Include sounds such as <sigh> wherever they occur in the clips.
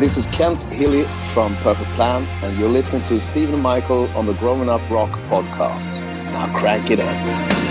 This is Kent Hilli from Perfect Plan, and you're listening to Stephen Michael on the Growing Up Rock podcast. Now crank it up.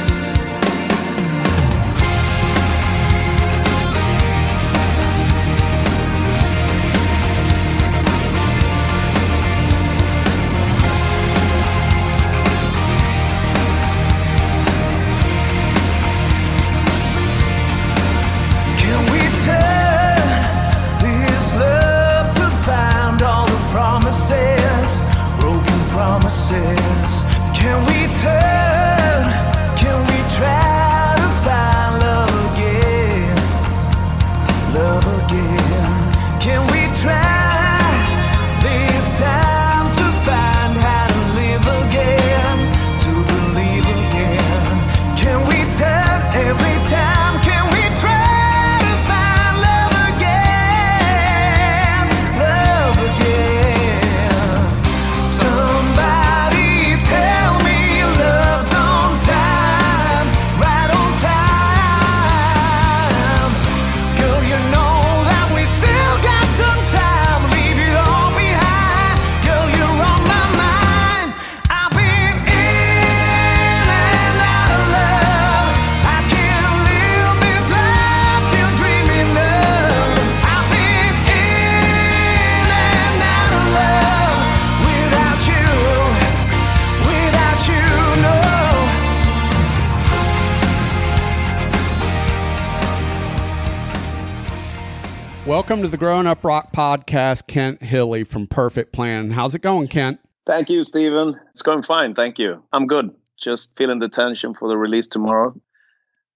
Welcome to the Growing Up Rock podcast, Kent Hilli from Perfect Plan. How's it going, Kent? Thank you, Stephen. It's going fine. Thank you. I'm good. Just feeling the tension for the release tomorrow,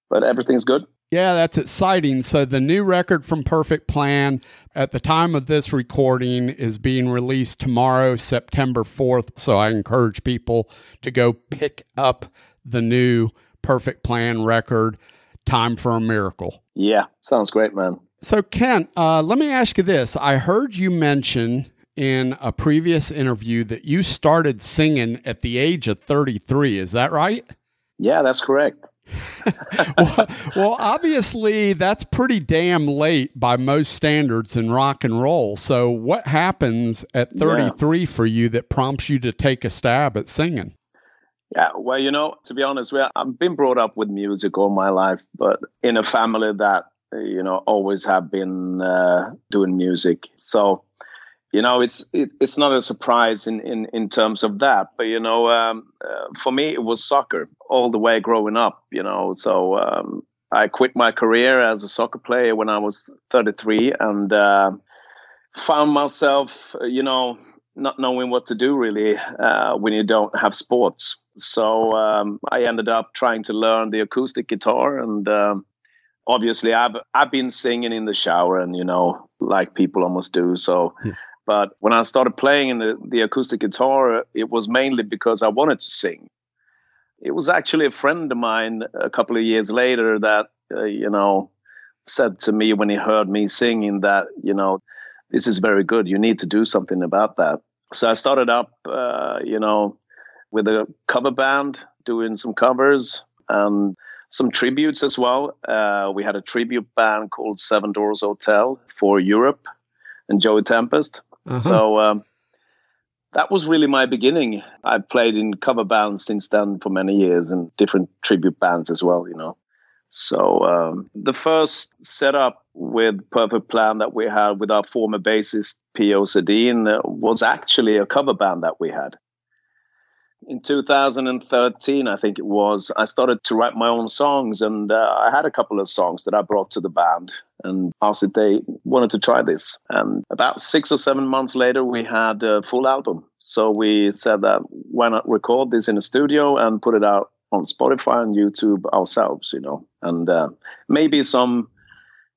but everything's good. Yeah, that's exciting. So, the new record from Perfect Plan at the time of this recording is being released tomorrow, September 4th. So, I encourage people to go pick up the new Perfect Plan record, Time for a Miracle. Yeah, sounds great, man. So, Kent, uh, let me ask you this. I heard you mention in a previous interview that you started singing at the age of 33. Is that right? Yeah, that's correct. <laughs> well, well, obviously, that's pretty damn late by most standards in rock and roll. So, what happens at 33 yeah. for you that prompts you to take a stab at singing? Yeah, well, you know, to be honest, well, I've been brought up with music all my life, but in a family that you know always have been uh, doing music. So you know it's it, it's not a surprise in, in in terms of that but you know um, uh, for me it was soccer all the way growing up you know. So um, i quit my career as a soccer player when i was 33 and uh, found myself you know not knowing what to do really uh, when you don't have sports. So um, i ended up trying to learn the acoustic guitar and um, obviously I've I've been singing in the shower and you know like people almost do so. Yeah. but when I started playing in the, the acoustic guitar it was mainly because I wanted to sing. It was actually a friend of mine a couple of years later that uh, you know said to me when he heard me singing that you know this is very good. You need to do something about that. So I started up uh, you know with a cover band doing some covers and some tributes as well. Uh, we had a tribute band called Seven Doors Hotel for Europe and Joey Tempest. Uh-huh. So um, that was really my beginning. I played in cover bands since then for many years and different tribute bands as well, you know. So um, the first setup with Perfect Plan that we had with our former bassist P.O. Sedin uh, was actually a cover band that we had in 2013 i think it was i started to write my own songs and uh, i had a couple of songs that i brought to the band and asked if they wanted to try this. And about six or seven months later we had a full album. So we said that why not record this in a studio and put it out on spotify and youtube ourselves you know? And uh, maybe some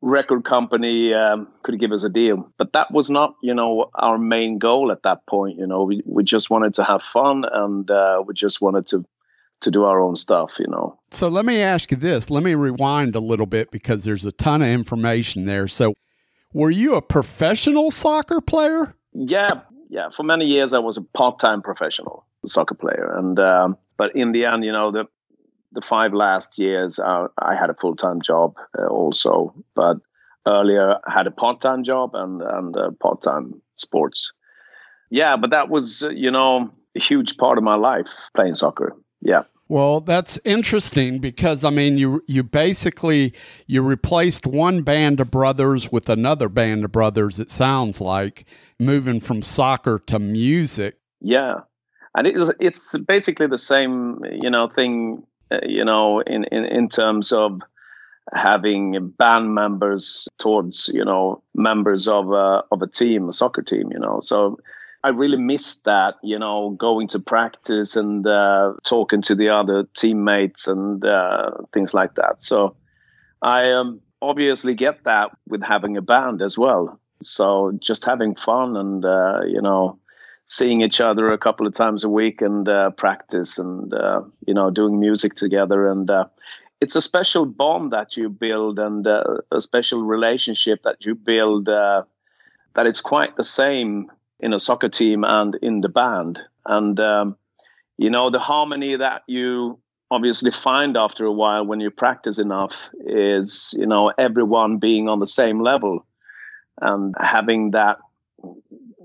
record company um, could give us a deal. But that was not, you know, our main goal at that point. You know, we, we just wanted to have fun and uh, we just wanted to to do our own stuff, you know. So let me ask you this. Let me rewind a little bit because there's a ton of information there. So were you a professional soccer player? Yeah, yeah. For many years, I was a part-time professional soccer player, and um, but in the end, you know, the the five last years, uh, I had a full time job uh, also. But earlier I had a part-time job and and uh, part-time sports. Yeah, but that was uh, you know a huge part of my life playing soccer. Yeah. Well, that's interesting because I mean you you basically you replaced one band of brothers with another band of brothers it sounds like moving from soccer to music. Yeah. And it is, it's basically the same, you know, thing, uh, you know, in, in, in terms of having band members towards, you know, members of a, of a team, a soccer team, you know. So I really missed that, you know, going to practice and uh, talking to the other teammates and uh, things like that. So I um, obviously get that with having a band as well. So just having fun and, uh, you know, seeing each other a couple of times a week and uh, practice and, uh, you know, doing music together. And uh, it's a special bond that you build and a special relationship that you build that it's quite the same in a soccer team and in the band. And, um, you know, the harmony that you obviously find after a while when you practice enough is, you know, everyone being on the same level and having that,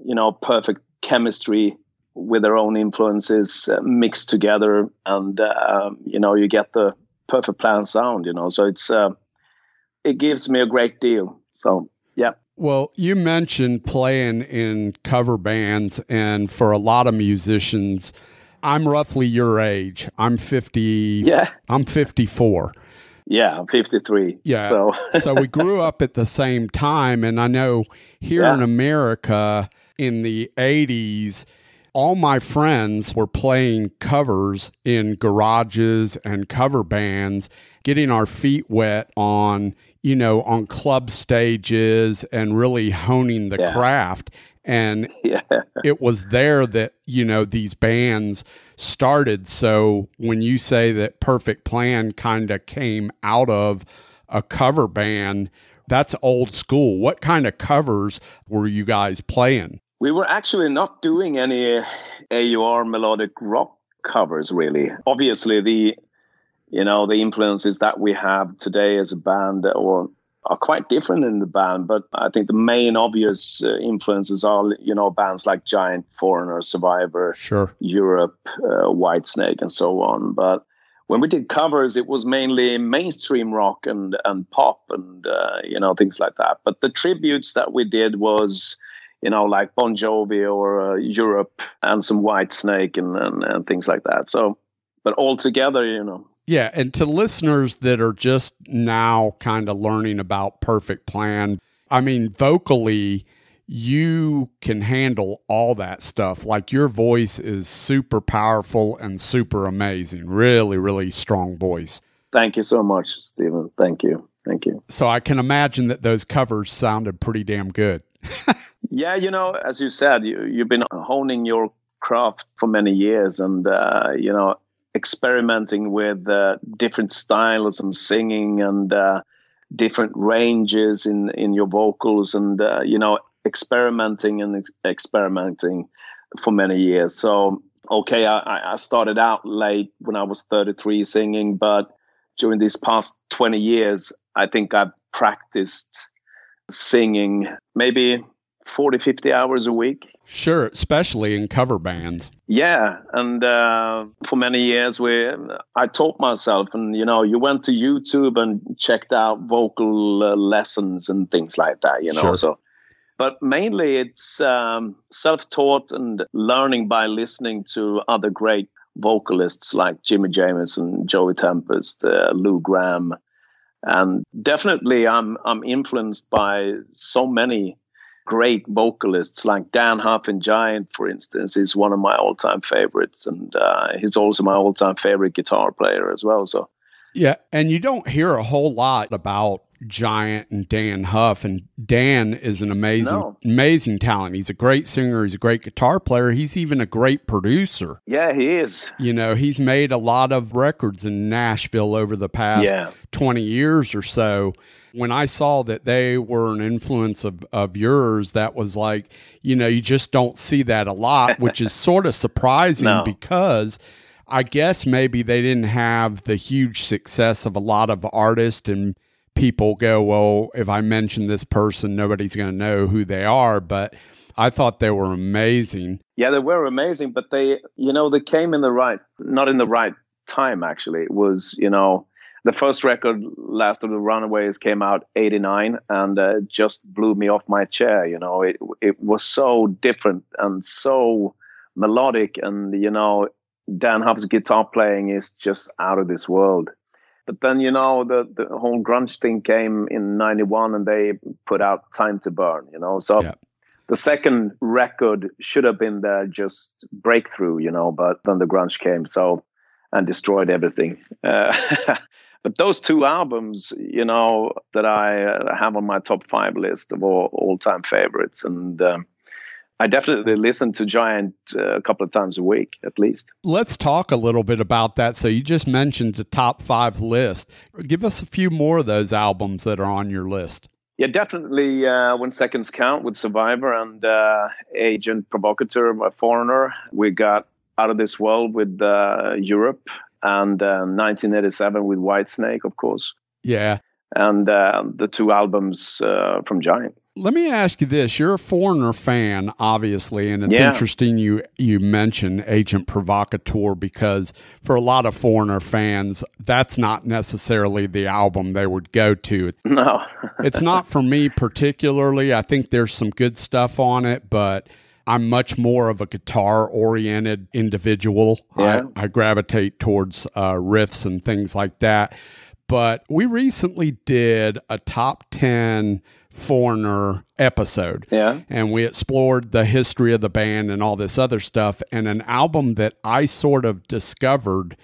you know, perfect chemistry with their own influences uh, mixed together. And, uh, you know, you get the perfect plan sound, you know, so it's, uh, it gives me a great deal. So, yeah. Well, you mentioned playing in cover bands, and for a lot of musicians, I'm roughly your age. I'm 50. Yeah. I'm 54. Yeah, I'm 53. Yeah. So, so we grew up at the same time. And I know here yeah. in America in the 80s, all my friends were playing covers in garages and cover bands, getting our feet wet on, you know, on club stages and really honing the yeah. craft. And <laughs> yeah. it was there that, you know, these bands started. So when you say that Perfect Plan kind of came out of a cover band, that's old school. What kind of covers were you guys playing? We were actually not doing any AOR melodic rock covers, really. Obviously, the you know the influences that we have today as a band or are quite different in the band but i think the main obvious uh, influences are you know bands like giant foreigner survivor sure europe uh, whitesnake and so on but when we did covers it was mainly mainstream rock and and pop and uh, you know things like that but the tributes that we did was you know, like Bon Jovi or uh, Europe and some Whitesnake and, and, and things like that. So, but all together, you know. Yeah. And to listeners that are just now kind of learning about Perfect Plan, I mean, vocally, you can handle all that stuff. Like your voice is super powerful and super amazing. Really, really strong voice. Thank you so much, Stephen. Thank you. Thank you. So I can imagine that those covers sounded pretty damn good. <laughs> Yeah, you know, as you said, you, you've been honing your craft for many years and, uh, you know, experimenting with uh, different styles of singing and uh, different ranges in, in your vocals and, uh, you know, experimenting and experimenting for many years. So, okay, I, I started out late when I was 33 singing, but during these past 20 years, I think I've practiced singing maybe 40, 50 hours a week. Sure, especially in cover bands. Yeah, and uh, for many years, we I taught myself, and you know, you went to YouTube and checked out vocal uh, lessons and things like that. You know, sure. so. But mainly, it's um, self-taught and learning by listening to other great vocalists like Jimi Jamison, Joey Tempest, uh, Lou Gramm, and definitely, I'm I'm influenced by so many great vocalists like Dann and Giant, for instance, is one of my all-time favorites, and uh, he's also my all-time favorite guitar player as well. So, yeah, and you don't hear a whole lot about Giant and Dann Huff, and Dann is an amazing, no. amazing talent. He's a great singer. He's a great guitar player. He's even a great producer. Yeah, he is. You know, he's made a lot of records in Nashville over the past yeah. twenty years or so when I saw that they were an influence of, of yours, that was like, you know, you just don't see that a lot, which is <laughs> sort of surprising no. because I guess maybe they didn't have the huge success of a lot of artists and people go, well, if I mention this person, nobody's going to know who they are. But I thought they were amazing. Yeah, they were amazing, but they, you know, they came in the right, not in the right time, actually. It was, you know, the first record, Last of the Runaways, came out 89 and uh, just blew me off my chair. You know, it, it was so different and so melodic. And, you know, Dann Huff's guitar playing is just out of this world. But then, you know, the, the whole grunge thing came in 91 and they put out Time to Burn, you know. So yeah. the second record should have been the just breakthrough, you know, but then the grunge came so and destroyed everything. Uh, <laughs> but those two albums, you know, that I have on my top five list of all, all time favorites. And, um, I definitely listen to Giant uh, a couple of times a week at least. Let's talk a little bit about that. So you just mentioned the top five list. Give us a few more of those albums that are on your list. Yeah, definitely. Uh, when seconds count with Survivor and uh, Agent Provocateur by Foreigner. We got Out of This World with uh, Europe and 1987 uh, with Whitesnake, of course. Yeah, and uh, the two albums from Giant. Let me ask you this: You're a Foreigner fan, obviously, and it's yeah. interesting you you mention Agent Provocateur because for a lot of Foreigner fans, that's not necessarily the album they would go to. No, <laughs> it's not for me particularly. I think there's some good stuff on it, but I'm much more of a guitar oriented individual. Yeah. I, I gravitate towards uh, riffs and things like that. But we recently did a top ten Foreigner episode. Yeah. And we explored the history of the band and all this other stuff. And an album that I sort of discovered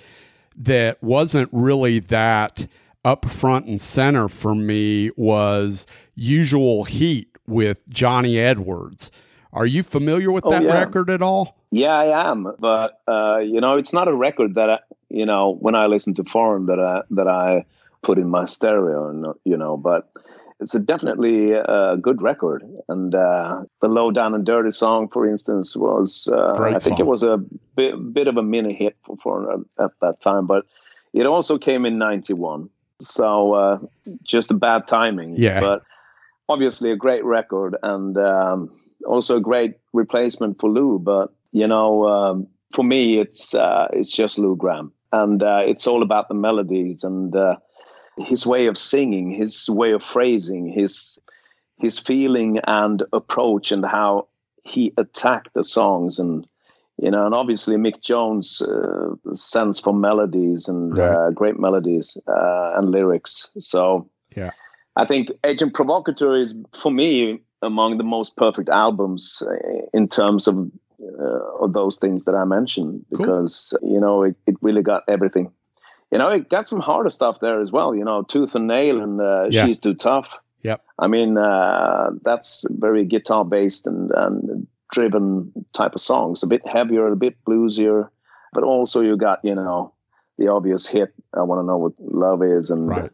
that wasn't really that up front and center for me was Unusual Heat with Johnny Edwards. Are you familiar with oh, that yeah. record at all? Yeah, I am. But uh, you know, it's not a record that I, you know when I listen to Foreign that I that I put in my stereo, and you know, but it's a definitely a good record. And uh, the Low Down and Dirty song, for instance, was uh, I think song. it was a bit, bit of a mini hit for, for at that time, but it also came in '91. So uh, just a bad timing. Yeah. But obviously a great record and um, also a great replacement for Lou. But you know, um, for me, it's uh, it's just Lou Gramm, and uh, it's all about the melodies and uh, his way of singing, his way of phrasing, his his feeling and approach, and how he attacked the songs, and you know, and obviously Mick Jones' uh, sense for melodies and right. uh, great melodies uh, and lyrics. So yeah, I think Agent Provocateur is for me among the most perfect albums uh, in terms of uh, of those things that I mentioned because cool. you know it, it really got everything you know, it got some harder stuff there as well. You know, Tooth and Nail and uh, yeah. She's Too Tough. Yep. I mean, uh, that's very guitar based and, and driven type of songs. A bit heavier, a bit bluesier, but also you got you know the obvious hit. I want to know what love is, and right.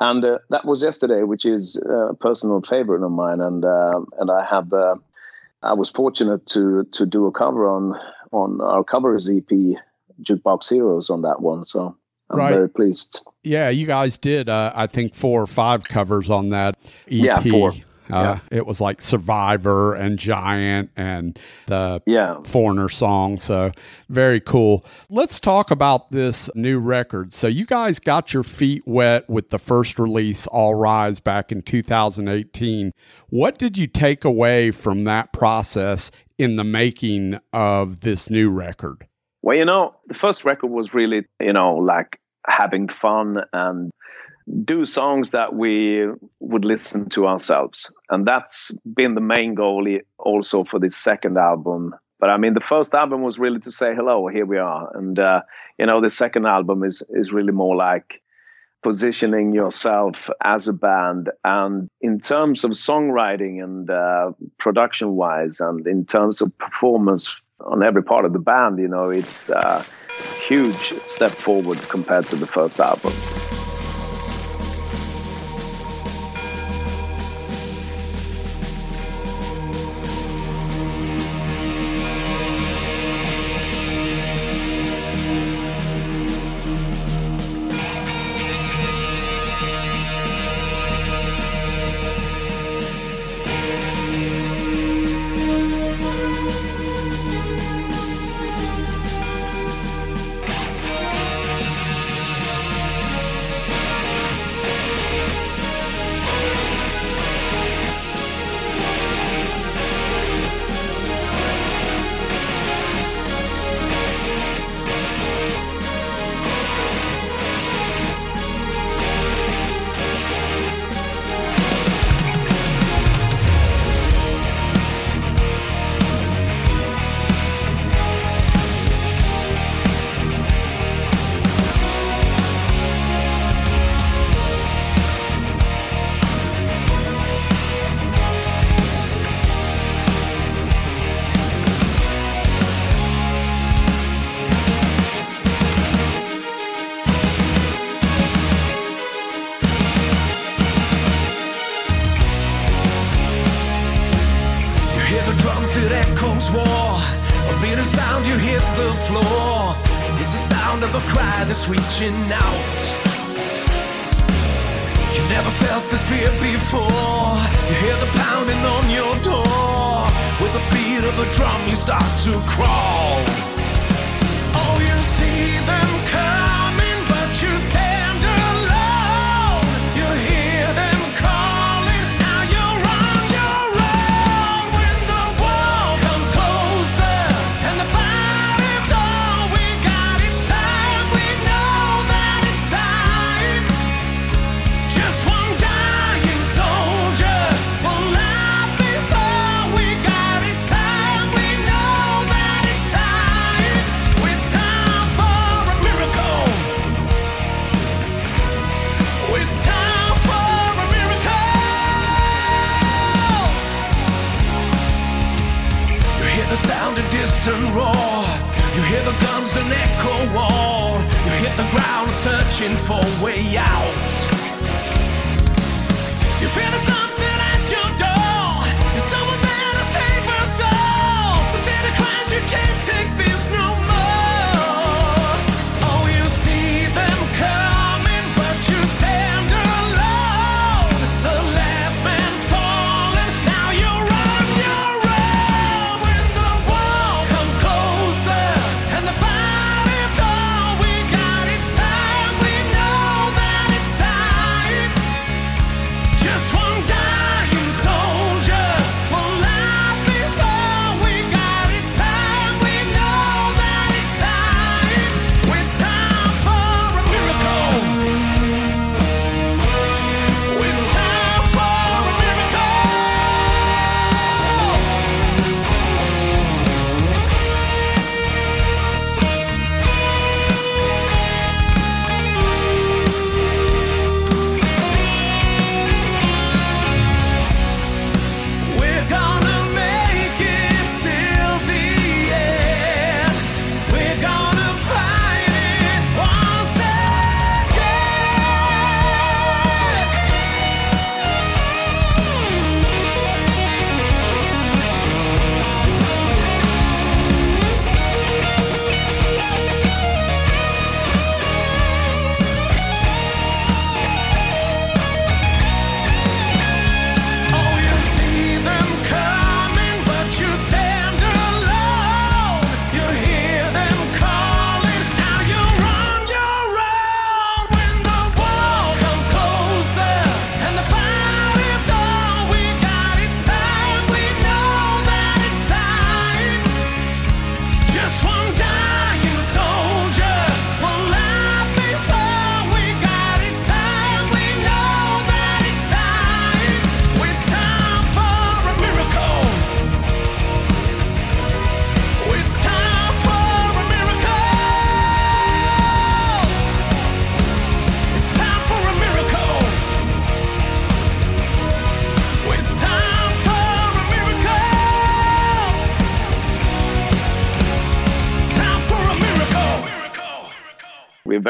and uh, that was yesterday, which is a personal favorite of mine. And uh, and I have uh, I was fortunate to to do a cover on on our covers EP, Jukebox Heroes, on that one. So I'm right. very pleased. Yeah, you guys did, uh, I think, four or five covers on that EP. Yeah, four. Uh, yeah. It was like Survivor and Giant and the yeah. Foreigner song. So very cool. Let's talk about this new record. So you guys got your feet wet with the first release, All Rise, back in 2018. What did you take away from that process in the making of this new record? Well, you know, the first record was really, you know, like having fun and do songs that we would listen to ourselves. And that's been the main goal also for this second album. But I mean, the first album was really to say hello, here we are. And, uh, you know, the second album is, is really more like positioning yourself as a band. And in terms of songwriting and uh, production wise, and in terms of performance on every part of the band. You know, it's a huge step forward compared to the first album.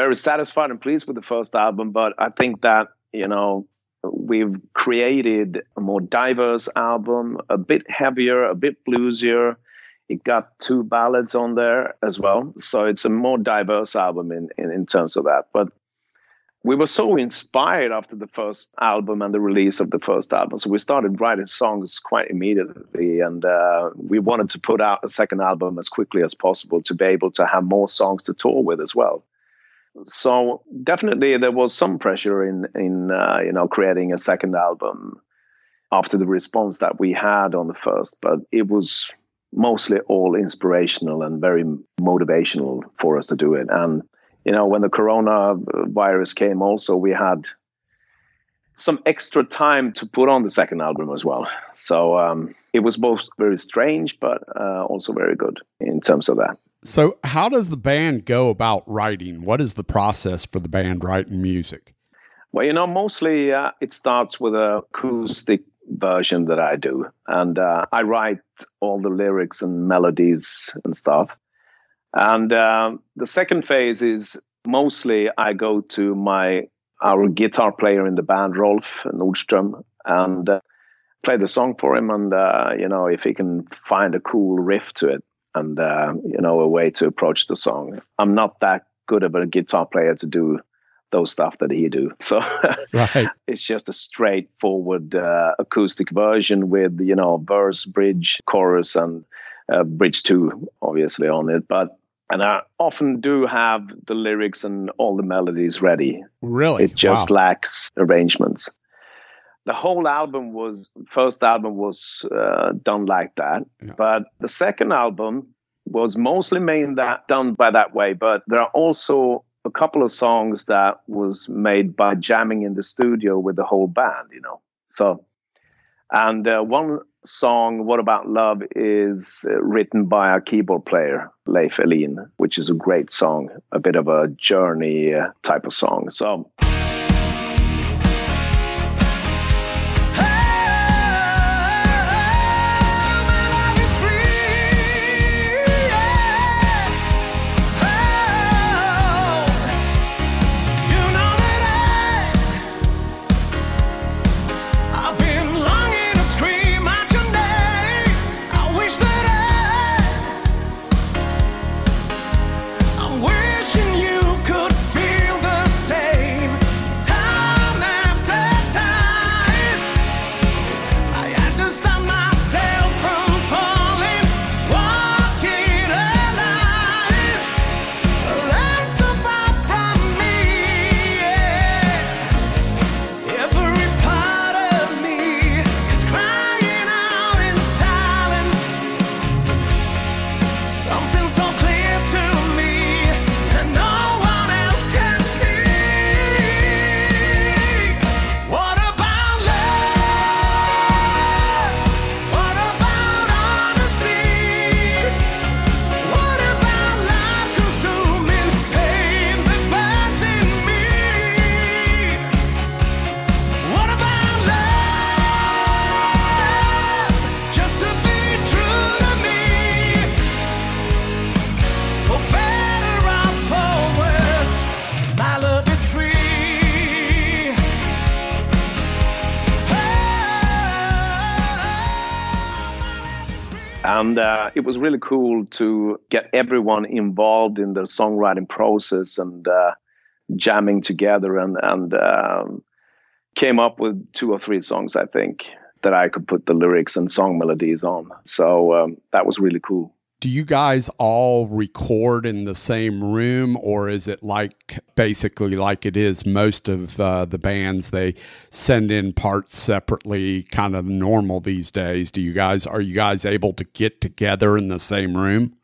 Very satisfied and pleased with the first album, but I think that, you know, we've created a more diverse album, a bit heavier, a bit bluesier. It got two ballads on there as well. So it's a more diverse album in, in, in terms of that. But we were so inspired after the first album and the release of the first album. So we started writing songs quite immediately. And uh, we wanted to put out a second album as quickly as possible to be able to have more songs to tour with as well so definitely there was some pressure in in uh, you know creating a second album after the response that we had on the first but it was mostly all inspirational and very motivational for us to do it. And you know when the corona virus came also we had some extra time to put on the second album as well. So um, it was both very strange but uh, also very good in terms of that So, how does the band go about writing? What is the process for the band writing music? Well, you know, mostly uh, it starts with a acoustic version that I do, and uh, I write all the lyrics and melodies and stuff. And uh, the second phase is mostly I go to my our guitar player in the band, Rolf Nordström, and uh, play the song for him, and uh, you know if he can find a cool riff to it, and uh, you know a way to approach the song. I'm not that good of a guitar player to do those stuff that he do. <laughs> So right. it's just a straightforward uh, acoustic version with you know verse, bridge, chorus, and uh, bridge two, obviously on it. But and I often do have the lyrics and all the melodies ready. Really, it just wow. lacks arrangements. The whole album was first album was uh, done like that, yeah. but the second album was mostly made that done by that way. But there are also a couple of songs that was made by jamming in the studio with the whole band, you know. So, and uh, one song, "What About Love," is uh, written by our keyboard player, Leif Ehlin, which is a great song, a bit of a journey uh, type of song. So. And uh, it was really cool to get everyone involved in the songwriting process and uh, jamming together and and um, came up with two or three songs I think that I could put the lyrics and song melodies on. So um, that was really cool do you guys all record in the same room or is it like basically like it is most of uh, the bands they send in parts separately kind of normal these days? Do you guys are you guys able to get together in the same room?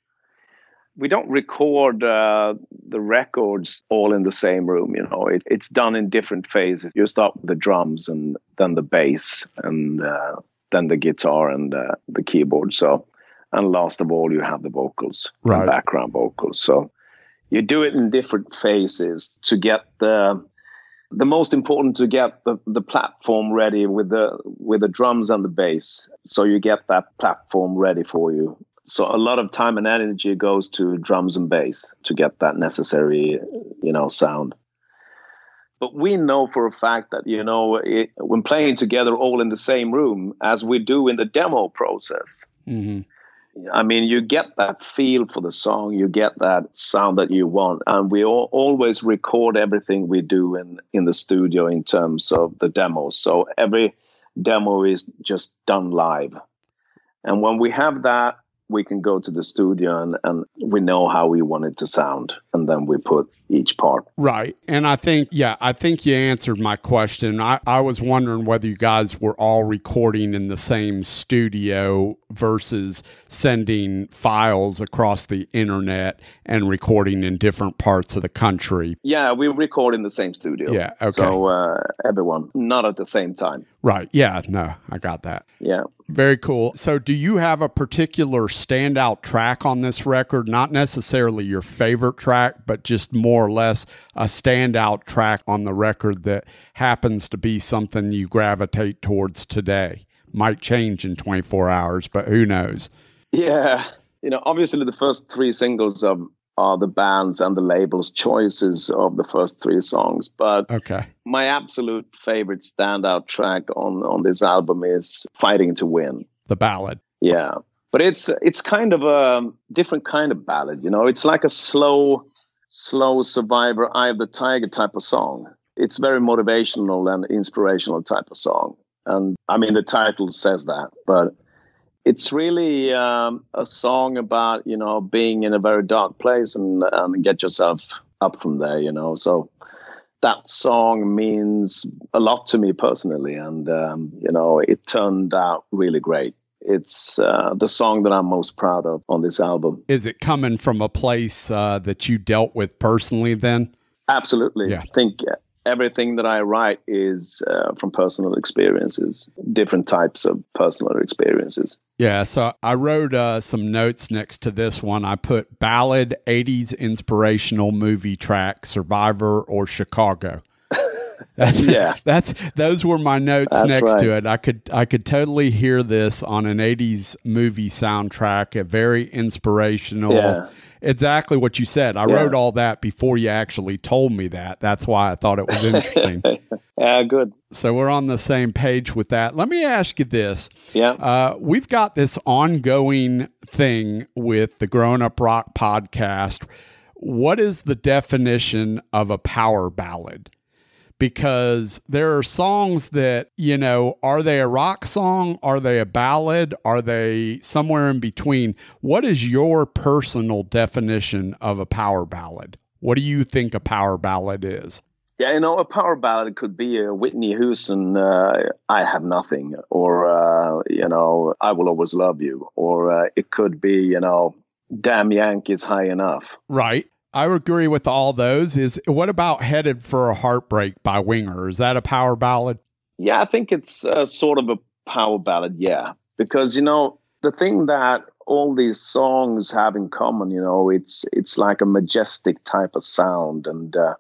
We don't record uh, the records all in the same room you know. It, it's done in different phases. You start with the drums and then the bass and uh, then the guitar and uh, the keyboard. So and last of all, you have the vocals, right. background vocals. So you do it in different phases to get the the most important to get the, the platform ready with the with the drums and the bass. So you get that platform ready for you. So a lot of time and energy goes to drums and bass to get that necessary, you know, sound. But we know for a fact that you know it, when playing together all in the same room, as we do in the demo process, mm-hmm. I mean, you get that feel for the song, you get that sound that you want, and we all, always record everything we do in in the studio in terms of the demos. So every demo is just done live, and when we have that, we can go to the studio and, and we know how we want it to sound and then we put each part. Right. And i think yeah i think you answered my question. I, I was wondering whether you guys were all recording in the same studio versus sending files across the internet and recording in different parts of the country. Yeah we record in the same studio. Yeah okay. So uh, everyone not at the same time right yeah no i got that yeah very cool. So, do you have a particular standout track on this record? Not necessarily your favorite track, but just more or less a standout track on the record that happens to be something you gravitate towards today? Might change in 24 hours, but who knows? Yeah. You know, obviously, the first three singles of are the bands and the labels' choices of the first three songs. But okay. my absolute favorite standout track on on this album is "Fighting to Win." The ballad. Yeah, but it's it's kind of a different kind of ballad. You know, it's like a slow, slow survivor, eye of the tiger type of song. It's very motivational and inspirational type of song. And I mean, the title says that, but it's really um, a song about you know being in a very dark place and and get yourself up from there. You know, so that song means a lot to me personally, and um, you know, it turned out really great. It's uh, the song that I'm most proud of on this album. Is it coming from a place uh, that you dealt with personally? Then, absolutely. Yeah. I think everything that I write is uh, from personal experiences, different types of personal experiences. Yeah, so I wrote uh, some notes next to this one. I put ballad, 80s inspirational movie track, Survivor or Chicago. That's, yeah, <laughs> that's those were my notes that's next right. to it. I could I could totally hear this on an '80s movie soundtrack. A very inspirational. Yeah. Exactly what you said. I yeah. wrote all that before you actually told me that. That's why I thought it was interesting. <laughs> yeah, good. So we're on the same page with that. Let me ask you this. Yeah. Uh, we've got this ongoing thing with the Grown Up Rock podcast. What is the definition of a power ballad? Because there are songs that, you know, are they a rock song? Are they a ballad? Are they somewhere in between? What is your personal definition of a power ballad? What do you think a power ballad is? Yeah, you know, a power ballad could be a Whitney Houston, uh, I Have Nothing, or, uh, you know, I Will Always Love You, or uh, it could be, you know, Damn Yankees High Enough. Right. I agree with all those. Is what about "Headed for a Heartbreak" by Winger? Is that a power ballad? Yeah, I think it's uh, sort of a power ballad. Yeah, because you know the thing that all these songs have in common, you know, it's it's like a majestic type of sound, and uh,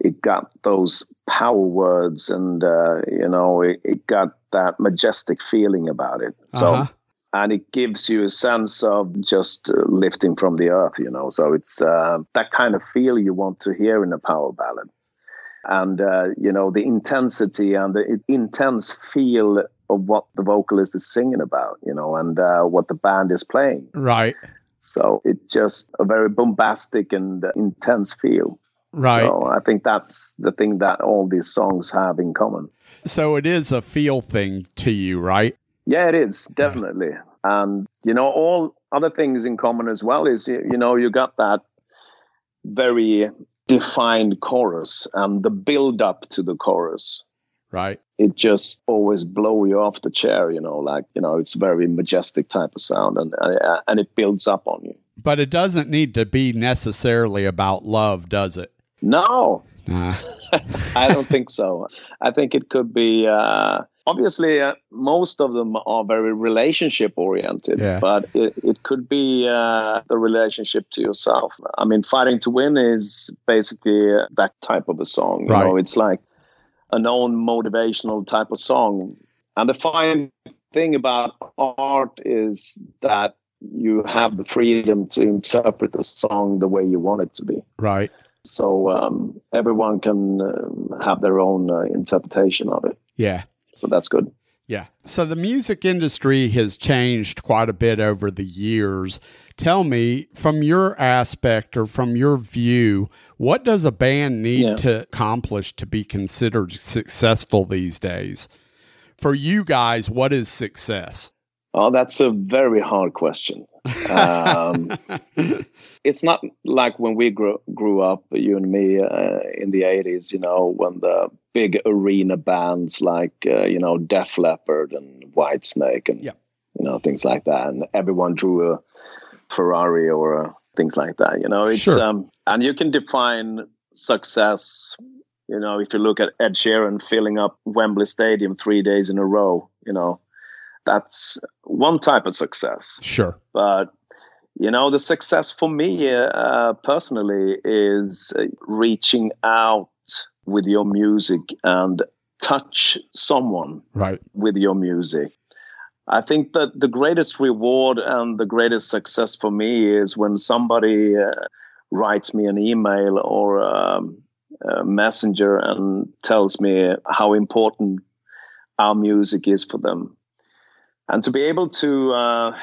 it got those power words, and uh, you know, it, it, got that majestic feeling about it. So. Uh-huh and it gives you a sense of just uh, lifting from the earth, you know. So it's uh, that kind of feel you want to hear in a power ballad, and uh, you know the intensity and the intense feel of what the vocalist is singing about, you know, and uh, what the band is playing. Right. So it's just a very bombastic and intense feel. Right. So I think that's the thing that all these songs have in common. So it is a feel thing to you, right? Yeah, it is definitely. And you know, all other things in common as well is you know you got that very defined chorus and the build up to the chorus. Right. It just always blow you off the chair, you know, like you know, it's very majestic type of sound, and uh, and it builds up on you. But it doesn't need to be necessarily about love, does it? No, nah. <laughs> I don't think so. I think it could be. Uh, obviously uh, most of them are very relationship oriented yeah. but it, it could be uh, the relationship to yourself. I mean fighting to win is basically uh, that type of a song. You right. know it's like a known motivational type of song. And the fine thing about art is that you have the freedom to interpret the song the way you want it to be. Right. So um, everyone can uh, have their own uh, interpretation of it. Yeah so that's good. Yeah. So the music industry has changed quite a bit over the years. Tell me, from your aspect or from your view, what does a band need yeah. to accomplish to be considered successful these days? For you guys, what is success? Oh, that's a very hard question. Um, <laughs> it's not like when we grew, grew up, you and me, uh, in the 80s, you know, when the big arena bands like, uh, you know, Def Leppard and Whitesnake and, yeah. you know, things like that. And everyone drew a Ferrari or a, things like that, you know, it's, sure. um, and you can define success you know, if you look at Ed Sheeran filling up Wembley Stadium three days in a row, you know, that's one type of success. Sure. But you know, the success for me uh, personally is reaching out with your music and touch someone right with your music. I think that the greatest reward and the greatest success for me is when somebody uh, writes me an email or um, uh, messenger and tells me how important our music is for them. And to be able to, uh,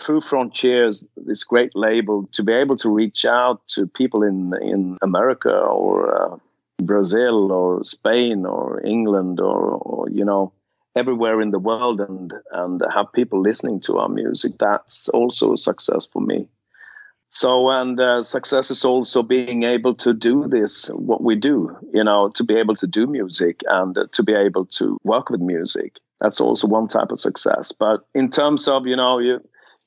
through Frontiers, this great label, to be able to reach out to people in in America or uh, Brazil or Spain or England or, or you know everywhere in the world and and have people listening to our music that's also a success for me. So and uh, success is also being able to do this what we do you know to be able to do music and uh, to be able to work with music. That's also one type of success. But in terms of you know you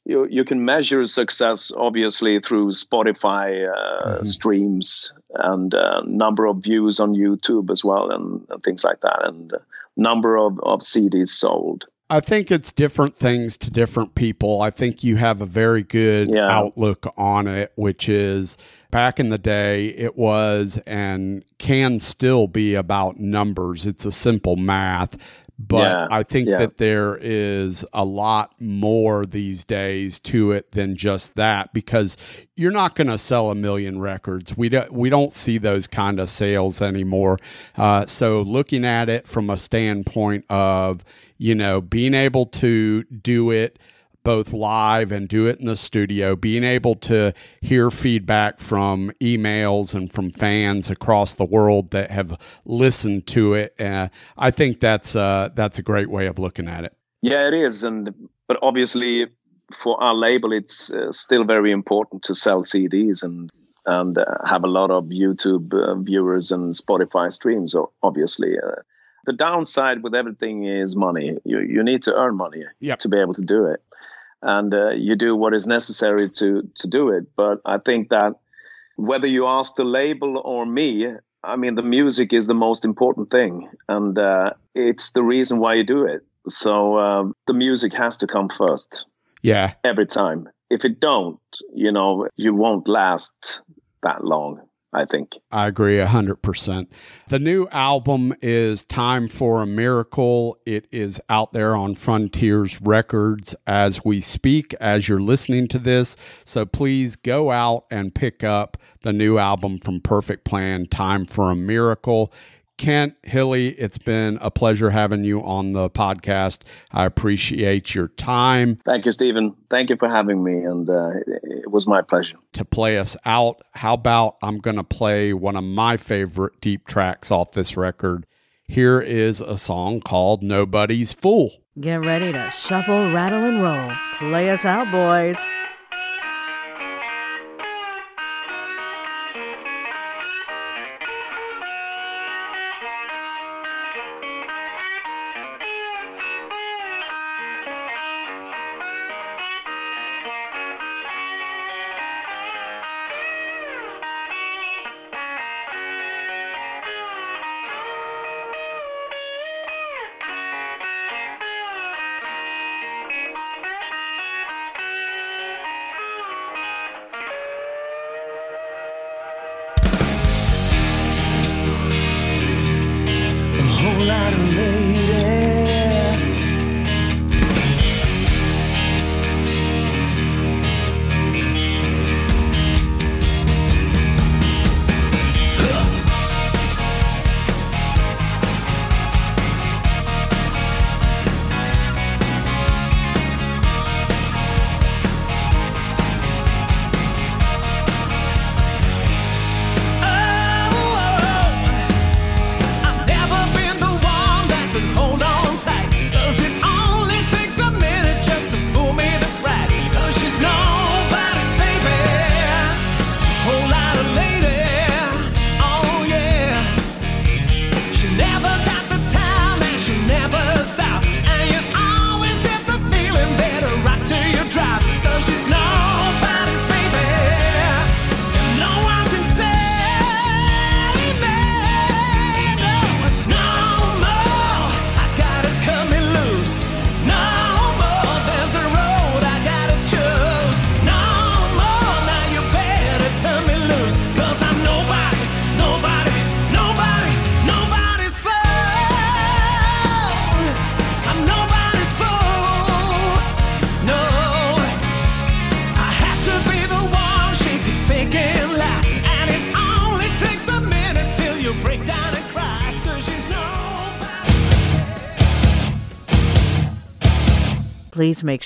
you, you can measure success obviously through Spotify uh, mm-hmm. streams and uh, number of views on YouTube as well and, and things like that and uh, number of, of CDs sold. I think it's different things to different people. I think you have a very good yeah. outlook on it, which is back in the day, it was and can still be about numbers. It's a simple math. But yeah, I think yeah. that there is a lot more these days to it than just that because you're not going to sell a million records. We don't we don't see those kind of sales anymore. Uh, so looking at it from a standpoint of you know being able to do it both live and do it in the studio, being able to hear feedback from emails and from fans across the world that have listened to it, uh, I think that's uh, that's a great way of looking at it. Yeah, it is, and but obviously for our label, it's uh, still very important to sell CDs and and uh, have a lot of YouTube uh, viewers and Spotify streams. Obviously, uh, the downside with everything is money. You you need to earn money yep. to be able to do it and uh, you do what is necessary to to do it. But I think that whether you ask the label or me, I mean, the music is the most important thing, and uh, it's the reason why you do it. So um, the music has to come first. Yeah, every time. If it don't, you know, you won't last that long. I think. I agree 100%. The new album is Time for a Miracle. It is out there on Frontiers Records as we speak, as you're listening to this. So please go out and pick up the new album from Perfect Plan, Time for a Miracle. Kent Hilli, it's been a pleasure having you on the podcast. I appreciate your time. Thank you, Stephen. Thank you for having me, and uh, it was my pleasure. To play us out, how about I'm going to play one of my favorite deep tracks off this record? Here is a song called Nobody's Fool. Get ready to shuffle, rattle, and roll. Play us out, boys.